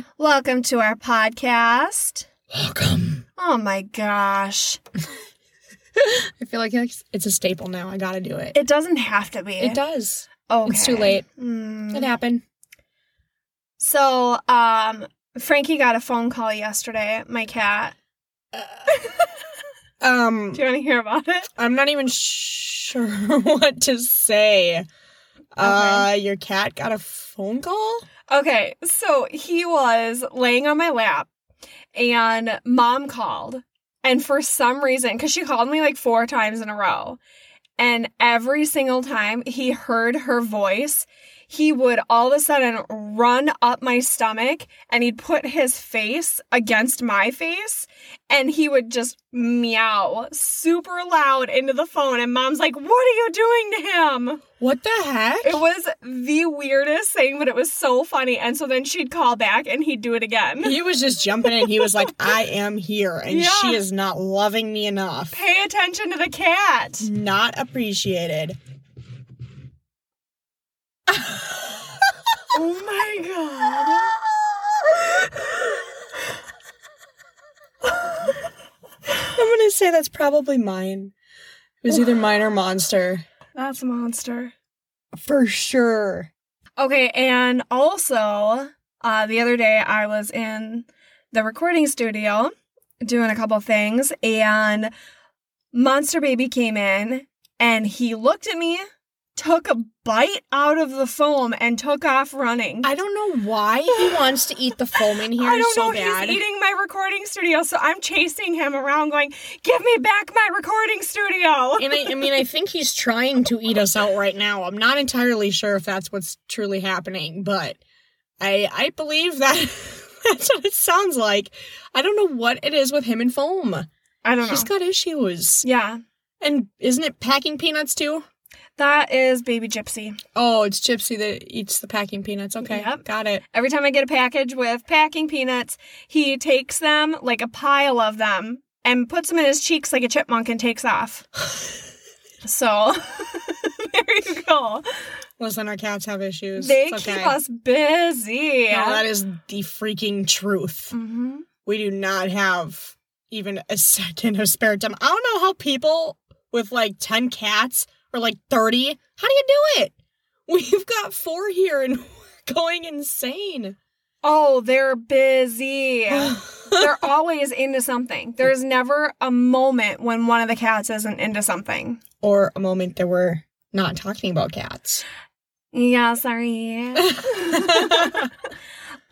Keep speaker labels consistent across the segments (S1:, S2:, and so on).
S1: Hi.
S2: Welcome to our podcast.
S1: Welcome.
S2: Oh my gosh.
S1: I feel like it's, it's a staple now. I gotta do it.
S2: It doesn't have to be.
S1: It does.
S2: Okay.
S1: It's too late.
S2: Mm.
S1: It happened.
S2: So, um, Frankie got a phone call yesterday, my cat.
S1: Um,
S2: Do you want to hear about it?
S1: I'm not even sure what to say. Uh, your cat got a phone call?
S2: Okay, so he was laying on my lap and mom called. And for some reason, because she called me like four times in a row, and every single time he heard her voice, he would all of a sudden run up my stomach and he'd put his face against my face and he would just meow super loud into the phone. And mom's like, What are you doing to him?
S1: What the heck?
S2: It was the weirdest thing, but it was so funny. And so then she'd call back and he'd do it again.
S1: he was just jumping in. He was like, I am here, and
S2: Yeah.
S1: she is not loving me enough.
S2: Pay attention to the cat.
S1: Not appreciated.
S2: Oh my god.
S1: I'm gonna say that's probably mine. It was either mine or monster.
S2: That's a monster.
S1: For sure.
S2: Okay, and also, uh, the other day I was in the recording studio doing a couple things, and Monster Baby came in and he looked at me, took a bite out of the foam, and took off running.
S1: I don't know why he wants to eat the foam in here
S2: I don't
S1: so
S2: know.
S1: bad.
S2: He's eating my recording studio, so I'm chasing him around, going, "Give me back my recording studio!"
S1: and I, I mean, I think he's trying to eat us out right now. I'm not entirely sure if that's what's truly happening, but I I believe that that's what it sounds like. I don't know what it is with him and foam.
S2: I don't know.
S1: He's got issues.
S2: yeah,
S1: And isn't it packing peanuts too?
S2: That is Baby Gypsy.
S1: Oh, it's Gypsy that eats the packing peanuts. Okay,
S2: Yep.
S1: got it.
S2: Every time I get a package with packing peanuts, he takes them like a pile of them and puts them in his cheeks like a chipmunk and takes off. So there you go.
S1: Listen, our cats have issues.
S2: They keep us busy.
S1: No, that is the freaking truth.
S2: hmm
S1: We do not have even a second of spare time. I don't know how people with like 10 cats or like 30, how do you do it? We've got four here and we're going insane.
S2: Oh, they're busy. they're always into something. There's never a moment when one of the cats isn't into something.
S1: or a moment that we're not talking about cats.
S2: Yeah, sorry.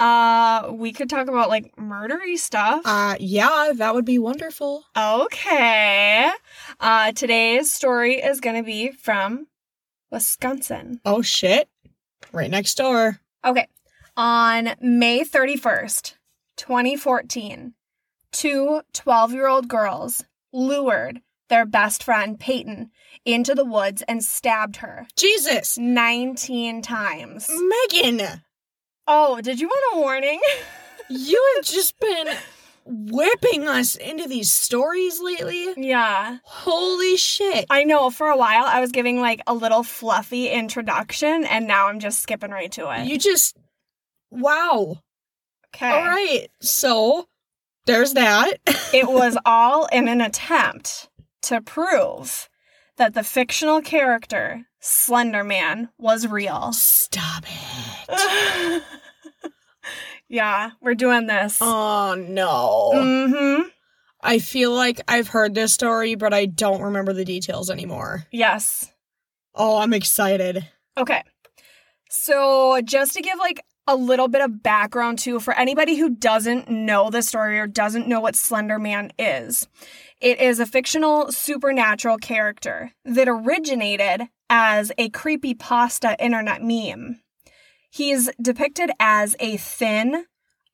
S2: Uh, we could talk about like murdery stuff.
S1: uh, yeah, that would be wonderful.
S2: Okay. Uh, today's story is going to be from Wisconsin.
S1: Oh shit. Right next door.
S2: Okay. On May 31st, 2014, two 12 year old girls lured their best friend, Payton, into the woods and stabbed her
S1: Jesus.
S2: 19 times.
S1: Megan,
S2: Oh, did you want a warning?
S1: you have just been whipping us into these stories lately.
S2: yeah.
S1: Holy shit.
S2: I know for a while I was giving like a little fluffy introduction and now I'm just skipping right to it.
S1: You just wow.
S2: okay.
S1: All right. So there's that.
S2: it was all in an attempt to prove that the fictional character Slender Man was real.
S1: Stop it.
S2: yeah, we're doing this.
S1: Oh no.
S2: Mm-hmm.
S1: I feel like I've heard this story, but I don't remember the details anymore.
S2: Yes.
S1: Oh, I'm excited.
S2: Okay. So, just to give like a little bit of background too for anybody who doesn't know the story or doesn't know what Slender Man is. It is a fictional supernatural character that originated as a creepy pasta internet meme. He's depicted as a thin,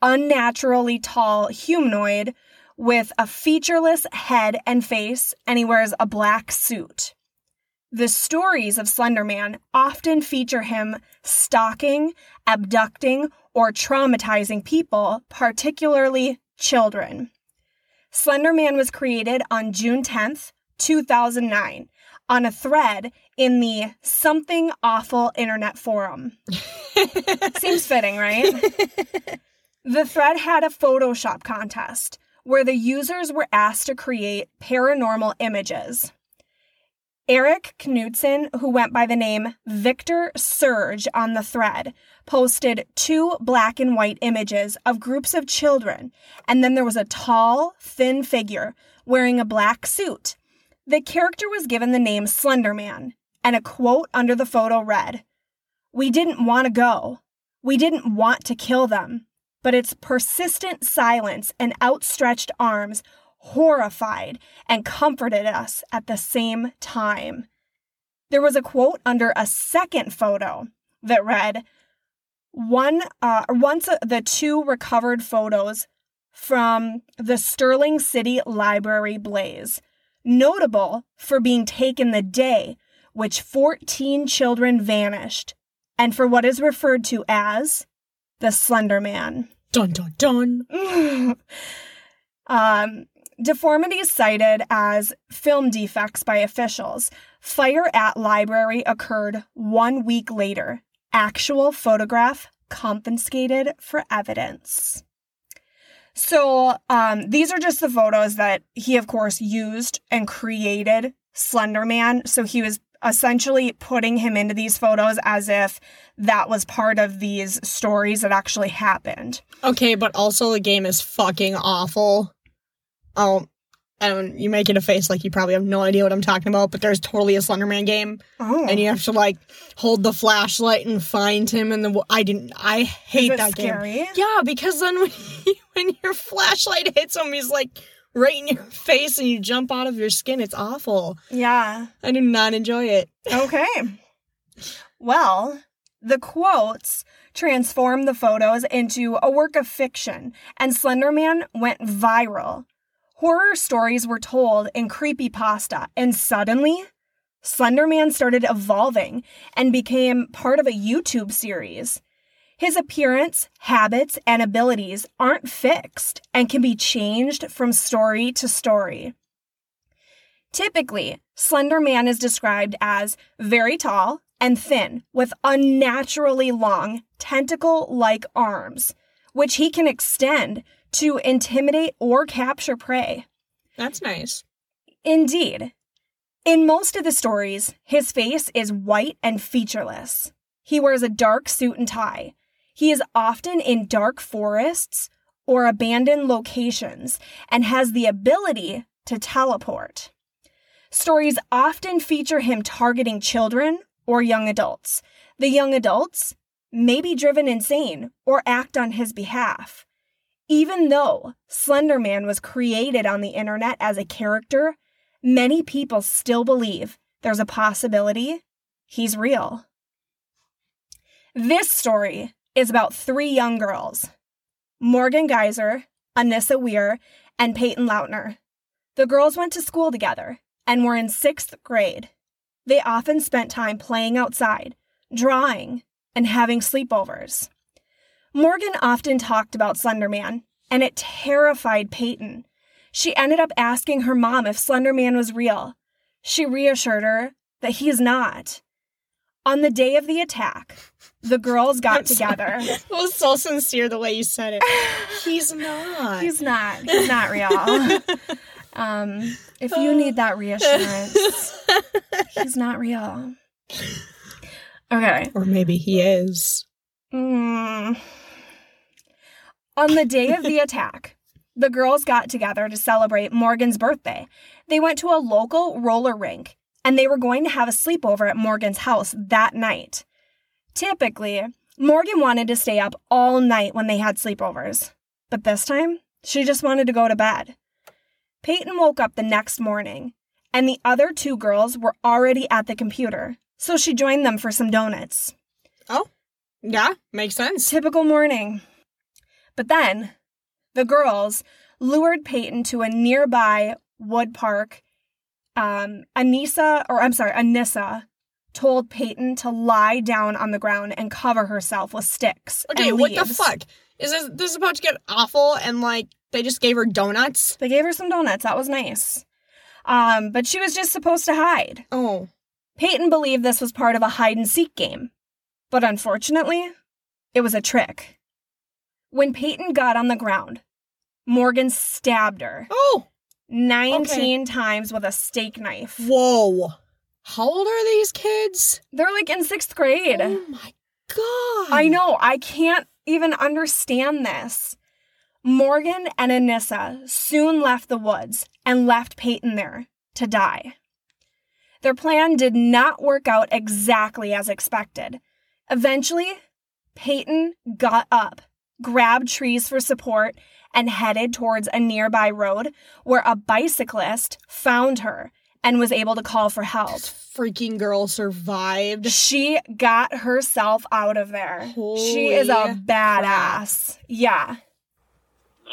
S2: unnaturally tall humanoid with a featureless head and face, and he wears a black suit. The stories of Slenderman often feature him stalking, abducting, or traumatizing people, particularly children. Slenderman was created on June 10th, 2009, on a thread in the Something Awful Internet Forum. Seems fitting, right? the thread had a Photoshop contest where the users were asked to create paranormal images. Eric Knudsen, who went by the name Victor Surge on the thread, posted two black and white images of groups of children, and then there was a tall, thin figure wearing a black suit. The character was given the name Slenderman, and a quote under the photo read We didn't want to go. We didn't want to kill them, but its persistent silence and outstretched arms horrified and comforted us at the same time. There was a quote under a second photo that read, one uh, once the two recovered photos from the Stirling City Library blaze, notable for being taken the day which 14 children vanished, and for what is referred to as the Slender Man.
S1: Dun dun dun.
S2: um, deformities cited as film defects by officials. Fire at library occurred one week later. Actual photograph confiscated for evidence. So, um, these are just the photos that he, of course, used and created Slender Man. So, he was essentially putting him into these photos as if that was part of these stories that actually happened.
S1: Okay, but also the game is fucking awful. Oh, I don't. You make it a face like you probably have no idea what I'm talking about, but there's totally a Slenderman game,
S2: Oh,
S1: and you have to like hold the flashlight and find him. And the I didn't. I hate that game. Yeah, because then when you, when your flashlight hits him, he's like right in your face, and you jump out of your skin. It's awful.
S2: Yeah.
S1: I do not enjoy it.
S2: Okay. Well, the quotes transformed the photos into a work of fiction, and Slenderman went viral. Horror stories were told in creepypasta, and suddenly, Slenderman started evolving and became part of a YouTube series. His appearance, habits, and abilities aren't fixed and can be changed from story to story. Typically, Slender Man is described as very tall and thin with unnaturally long, tentacle like arms, which he can extend to intimidate or capture prey.
S1: That's nice.
S2: Indeed. In most of the stories, his face is white and featureless. He wears a dark suit and tie. He is often in dark forests or abandoned locations and has the ability to teleport. Stories often feature him targeting children or young adults. The young adults may be driven insane or act on his behalf. Even though Slender Man was created on the internet as a character, many people still believe there's a possibility he's real. This story is about three young girls Morgan Geyser, Anissa Weir, and Payton Leutner. The girls went to school together and were in sixth grade. They often spent time playing outside, drawing, and having sleepovers. Morgan often talked about Slenderman, and it terrified Payton. She ended up asking her mom if Slenderman was real. She reassured her that he's not. On the day of the attack, the girls got
S1: I'm
S2: together.
S1: It was so sincere the way you said it. He's not.
S2: He's not. He's not real. Um, if you need that reassurance, he's not real. Okay.
S1: or maybe he is.
S2: Mm. On the day of the attack, the girls got together to celebrate Morgan's birthday. They went to a local roller rink and they were going to have a sleepover at Morgan's house that night. Typically, Morgan wanted to stay up all night when they had sleepovers, but this time, she just wanted to go to bed. Payton woke up the next morning, and the other two girls were already at the computer, so she joined them for some donuts.
S1: Oh, yeah, makes sense.
S2: Typical morning. But then, the girls lured Payton to a nearby wood park. Um, Anissa, or I'm sorry, Anissa, told Payton to lie down on the ground and cover herself with sticks.
S1: Okay, what the fuck? Is this this is about to get awful and like they just gave her donuts?
S2: They gave her some donuts. That was nice. Um, but she was just supposed to hide.
S1: Oh.
S2: Payton believed this was part of a hide and seek game. But unfortunately, it was a trick. When Payton got on the ground, Morgan stabbed her
S1: Oh.
S2: 19 times with a steak knife.
S1: Whoa. How old are these kids?
S2: They're like in sixth grade.
S1: Oh my god.
S2: I know, I can't even understand this. Morgan and Anissa soon left the woods and left Payton there to die. Their plan did not work out exactly as expected. Eventually, Payton got up, grabbed trees for support, and headed towards a nearby road where a bicyclist found her and was able to call for help.
S1: This freaking girl survived.
S2: She got herself out of there. she is a
S1: Holy
S2: badass. Yeah.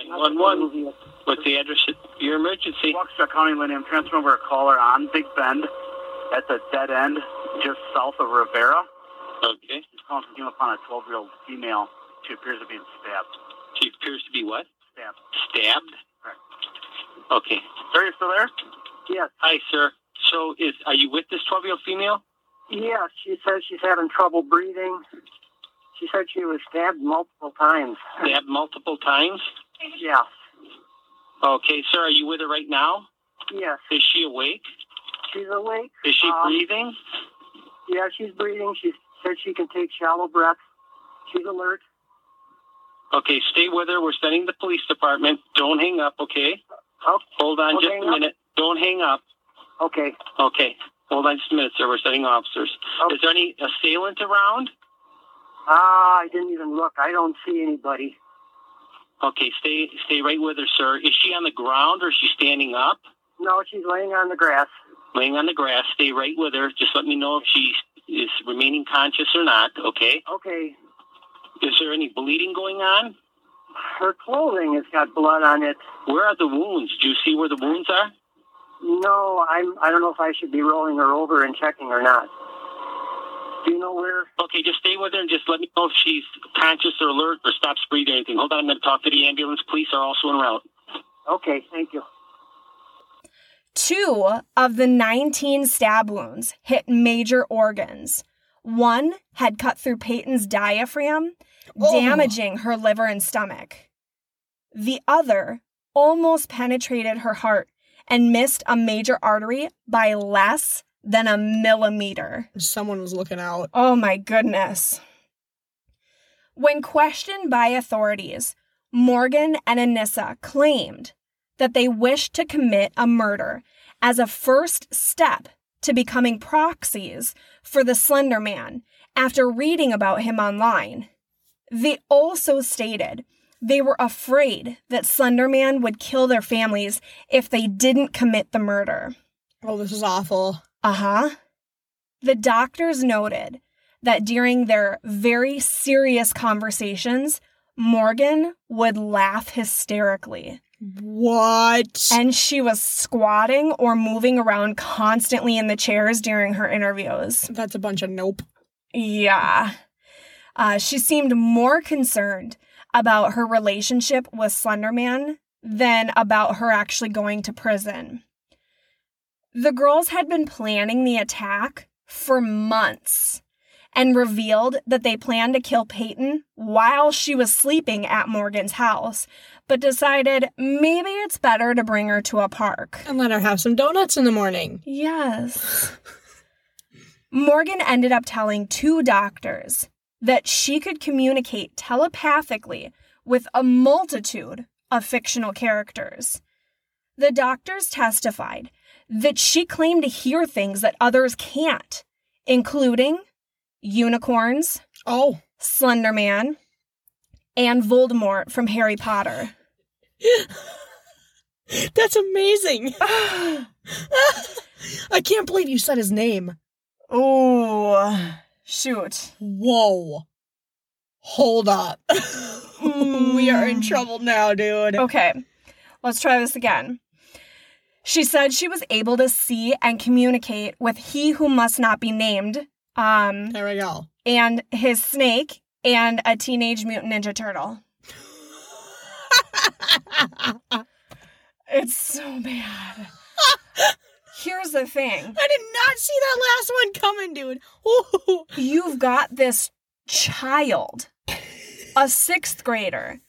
S3: 911. What's the address of your emergency?
S4: Waukesha County, Lenny. I'm over a caller on Big Bend at the dead end just south of Rivera.
S3: Okay.
S4: He's calling from upon a 12 year old female. She appears to be stabbed.
S3: She appears to be what?
S4: Stabbed.
S3: Stabbed?
S4: Correct.
S3: Okay.
S4: Sir, you still there? Yes.
S3: Hi, sir. So is are you with this 12 year old female?
S5: Yeah, she says she's having trouble breathing. She said she was stabbed multiple times.
S3: Stabbed multiple times?
S5: Yeah.
S3: Okay, sir. Are you with her right now?
S5: Yes.
S3: Is she awake?
S5: She's awake.
S3: Is she
S5: Um,
S3: breathing?
S5: Yeah, she's breathing. She said she can take shallow breaths. She's alert.
S3: Okay, stay with her. We're sending the police department. Don't hang up, okay?
S5: Oh,
S3: Hold on just a
S5: up?
S3: minute. Don't hang up.
S5: okay.
S3: Okay. Hold on just a minute, sir. We're sending officers.
S5: Oh.
S3: Is there any assailant around?
S5: Ah, I didn't even look. I don't see anybody.
S3: Okay, stay stay right with her, sir. Is she on the ground or is she standing up?
S5: No, she's laying on the grass.
S3: Laying on the grass. Stay right with her. Just let me know if she is remaining conscious or not, okay?
S5: Okay.
S3: Is there any bleeding going on?
S5: Her clothing has got blood on it.
S3: Where are the wounds? Do you see where the wounds are?
S5: No, I'm. I don't know if I should be rolling her over and checking or not. Do you know where?
S3: Okay, just stay with her and just let me know if she's conscious or alert or stops breathing or anything. Hold on, I'm going to talk to the ambulance. Police are also en route.
S5: Okay, thank you.
S2: Two of the 19 stab wounds hit major organs. One had cut through Payton's diaphragm,
S1: Oh.
S2: damaging her liver and stomach. The other almost penetrated her heart and missed a major artery by less than a millimeter.
S1: Someone was looking out.
S2: Oh my goodness. When questioned by authorities, Morgan and Anissa claimed that they wished to commit a murder as a first step to becoming proxies for the Slender Man after reading about him online. They also stated they were afraid that Slender Man would kill their families if they didn't commit the murder.
S1: Oh, this is awful.
S2: Uh huh. The doctors noted that during their very serious conversations, Morgan would laugh hysterically.
S1: What?
S2: And she was squatting or moving around constantly in the chairs during her interviews.
S1: That's a bunch of nope.
S2: Yeah. Uh, she seemed more concerned about her relationship with Slenderman than about her actually going to prison. The girls had been planning the attack for months and revealed that they planned to kill Payton while she was sleeping at Morgan's house, but decided maybe it's better to bring her to a park.
S1: And let her have some donuts in the morning.
S2: Yes. Morgan ended up telling two doctors that she could communicate telepathically with a multitude of fictional characters. The doctors testified that she claimed to hear things that others can't, including unicorns,
S1: Oh.
S2: Slender Man, and Voldemort from Harry Potter.
S1: That's amazing. I can't believe you said his name.
S2: Oh, shoot.
S1: Whoa. Hold up. we are in
S2: Mm.
S1: trouble now, dude.
S2: Okay, let's try this again. She said she was able to see and communicate with he who must not be named, um,
S1: There we go.
S2: and his snake, and a teenage mutant ninja turtle. It's so bad. Here's the thing.
S1: I did not see that last one coming, dude. Ooh.
S2: You've got this child, a sixth grader,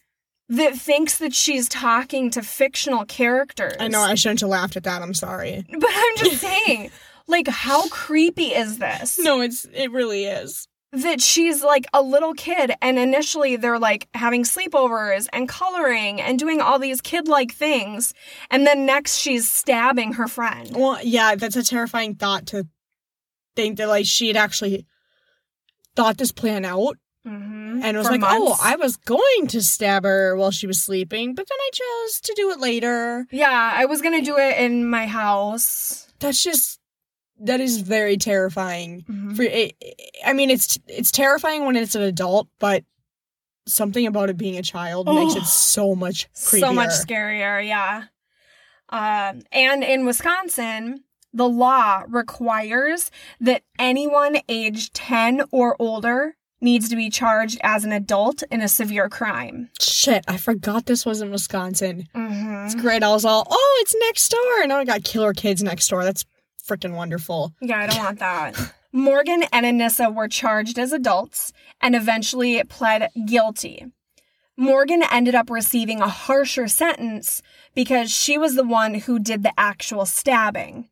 S2: that thinks that she's talking to fictional characters.
S1: I know I shouldn't have laughed at that. I'm sorry.
S2: But I'm just saying, like, how creepy is this?
S1: No, it's it really is.
S2: That she's like a little kid and initially they're like having sleepovers and coloring and doing all these kid like things and then next she's stabbing her friend
S1: Well, yeah, that's a terrifying thought to think that like she had actually thought this plan out
S2: mm-hmm.
S1: and was like, "Oh, I was going to stab her while she was sleeping, but then I chose to do it later."
S2: yeah i was gonna do it in my house
S1: That's just that is very terrifying.
S2: Mhm.
S1: For it, I mean, it's it's terrifying when it's an adult, but something about it being a child makes it so much creepier.
S2: so much scarier yeah um, and in wisconsin the law requires that anyone aged 10 or older needs to be charged as an adult in a severe crime
S1: Shit, I forgot this was in Wisconsin.
S2: mm-hmm.
S1: It's great. I was all, oh, it's next door. And I got killer kids next door. That's freaking wonderful.
S2: Yeah, I don't want that. Morgan and Anissa were charged as adults and eventually pled guilty. Morgan ended up receiving a harsher sentence because she was the one who did the actual stabbing.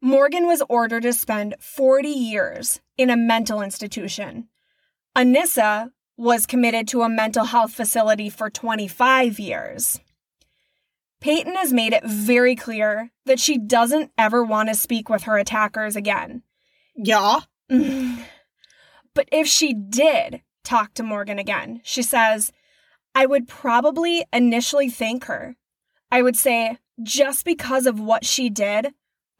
S2: Morgan was ordered to spend 40 years in a mental institution. Anissa was committed to a mental health facility for 25 years. Payton has made it very clear that she doesn't ever want to speak with her attackers again.
S1: Yeah.
S2: but if she did talk to Morgan again, she says, I would probably initially thank her. I would say, just because of what she did,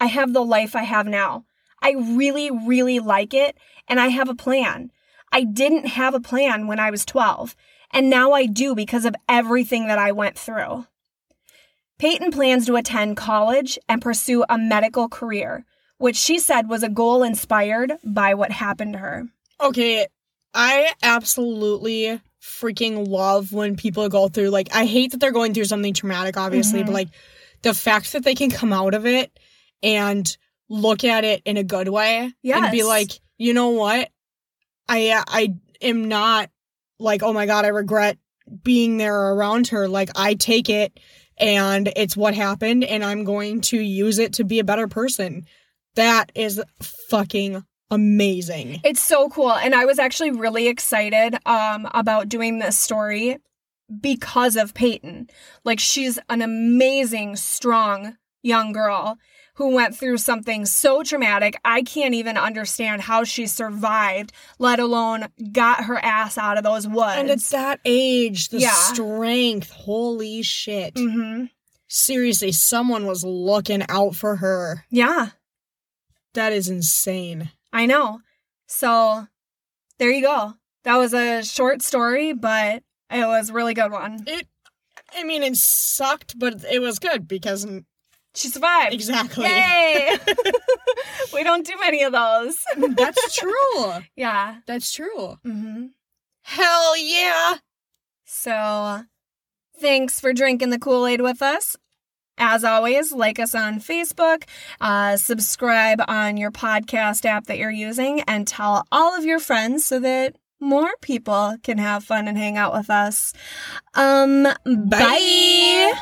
S2: I have the life I have now. I really, really like it, and I have a plan. I didn't have a plan when I was 12, and now I do because of everything that I went through. Payton plans to attend college and pursue a medical career, which she said was a goal inspired by what happened to her.
S1: Okay. I absolutely freaking love when people go through, like, I hate that they're going through something traumatic, obviously,
S2: Mhm.
S1: but like the fact that they can come out of it and look at it in a good way and be like, you know what? I, I am not like, oh my God, I regret being there around her. Like, I take it and it's what happened and I'm going to use it to be a better person. That is fucking amazing.
S2: It's so cool. And I was actually really excited um, about doing this story because of Payton. Like, she's an amazing, strong young girl who went through something so traumatic. I can't even understand how she survived, let alone got her ass out of those woods.
S1: And at that age, the
S2: Yeah.
S1: strength, holy shit.
S2: hmm
S1: Seriously, someone was looking out for her.
S2: Yeah,
S1: That is insane.
S2: I know. So, there you go. That was a short story, but it was a really good one.
S1: It, I mean, it sucked, but it was good because
S2: She survived.
S1: exactly.
S2: Yay! we don't do many of those.
S1: That's true.
S2: Yeah.
S1: That's true.
S2: hmm
S1: Hell yeah.
S2: So, thanks for drinking the Kool Aid with us. As always, like us on Facebook, uh, subscribe on your podcast app that you're using, and tell all of your friends so that more people can have fun and hang out with us. Um, bye.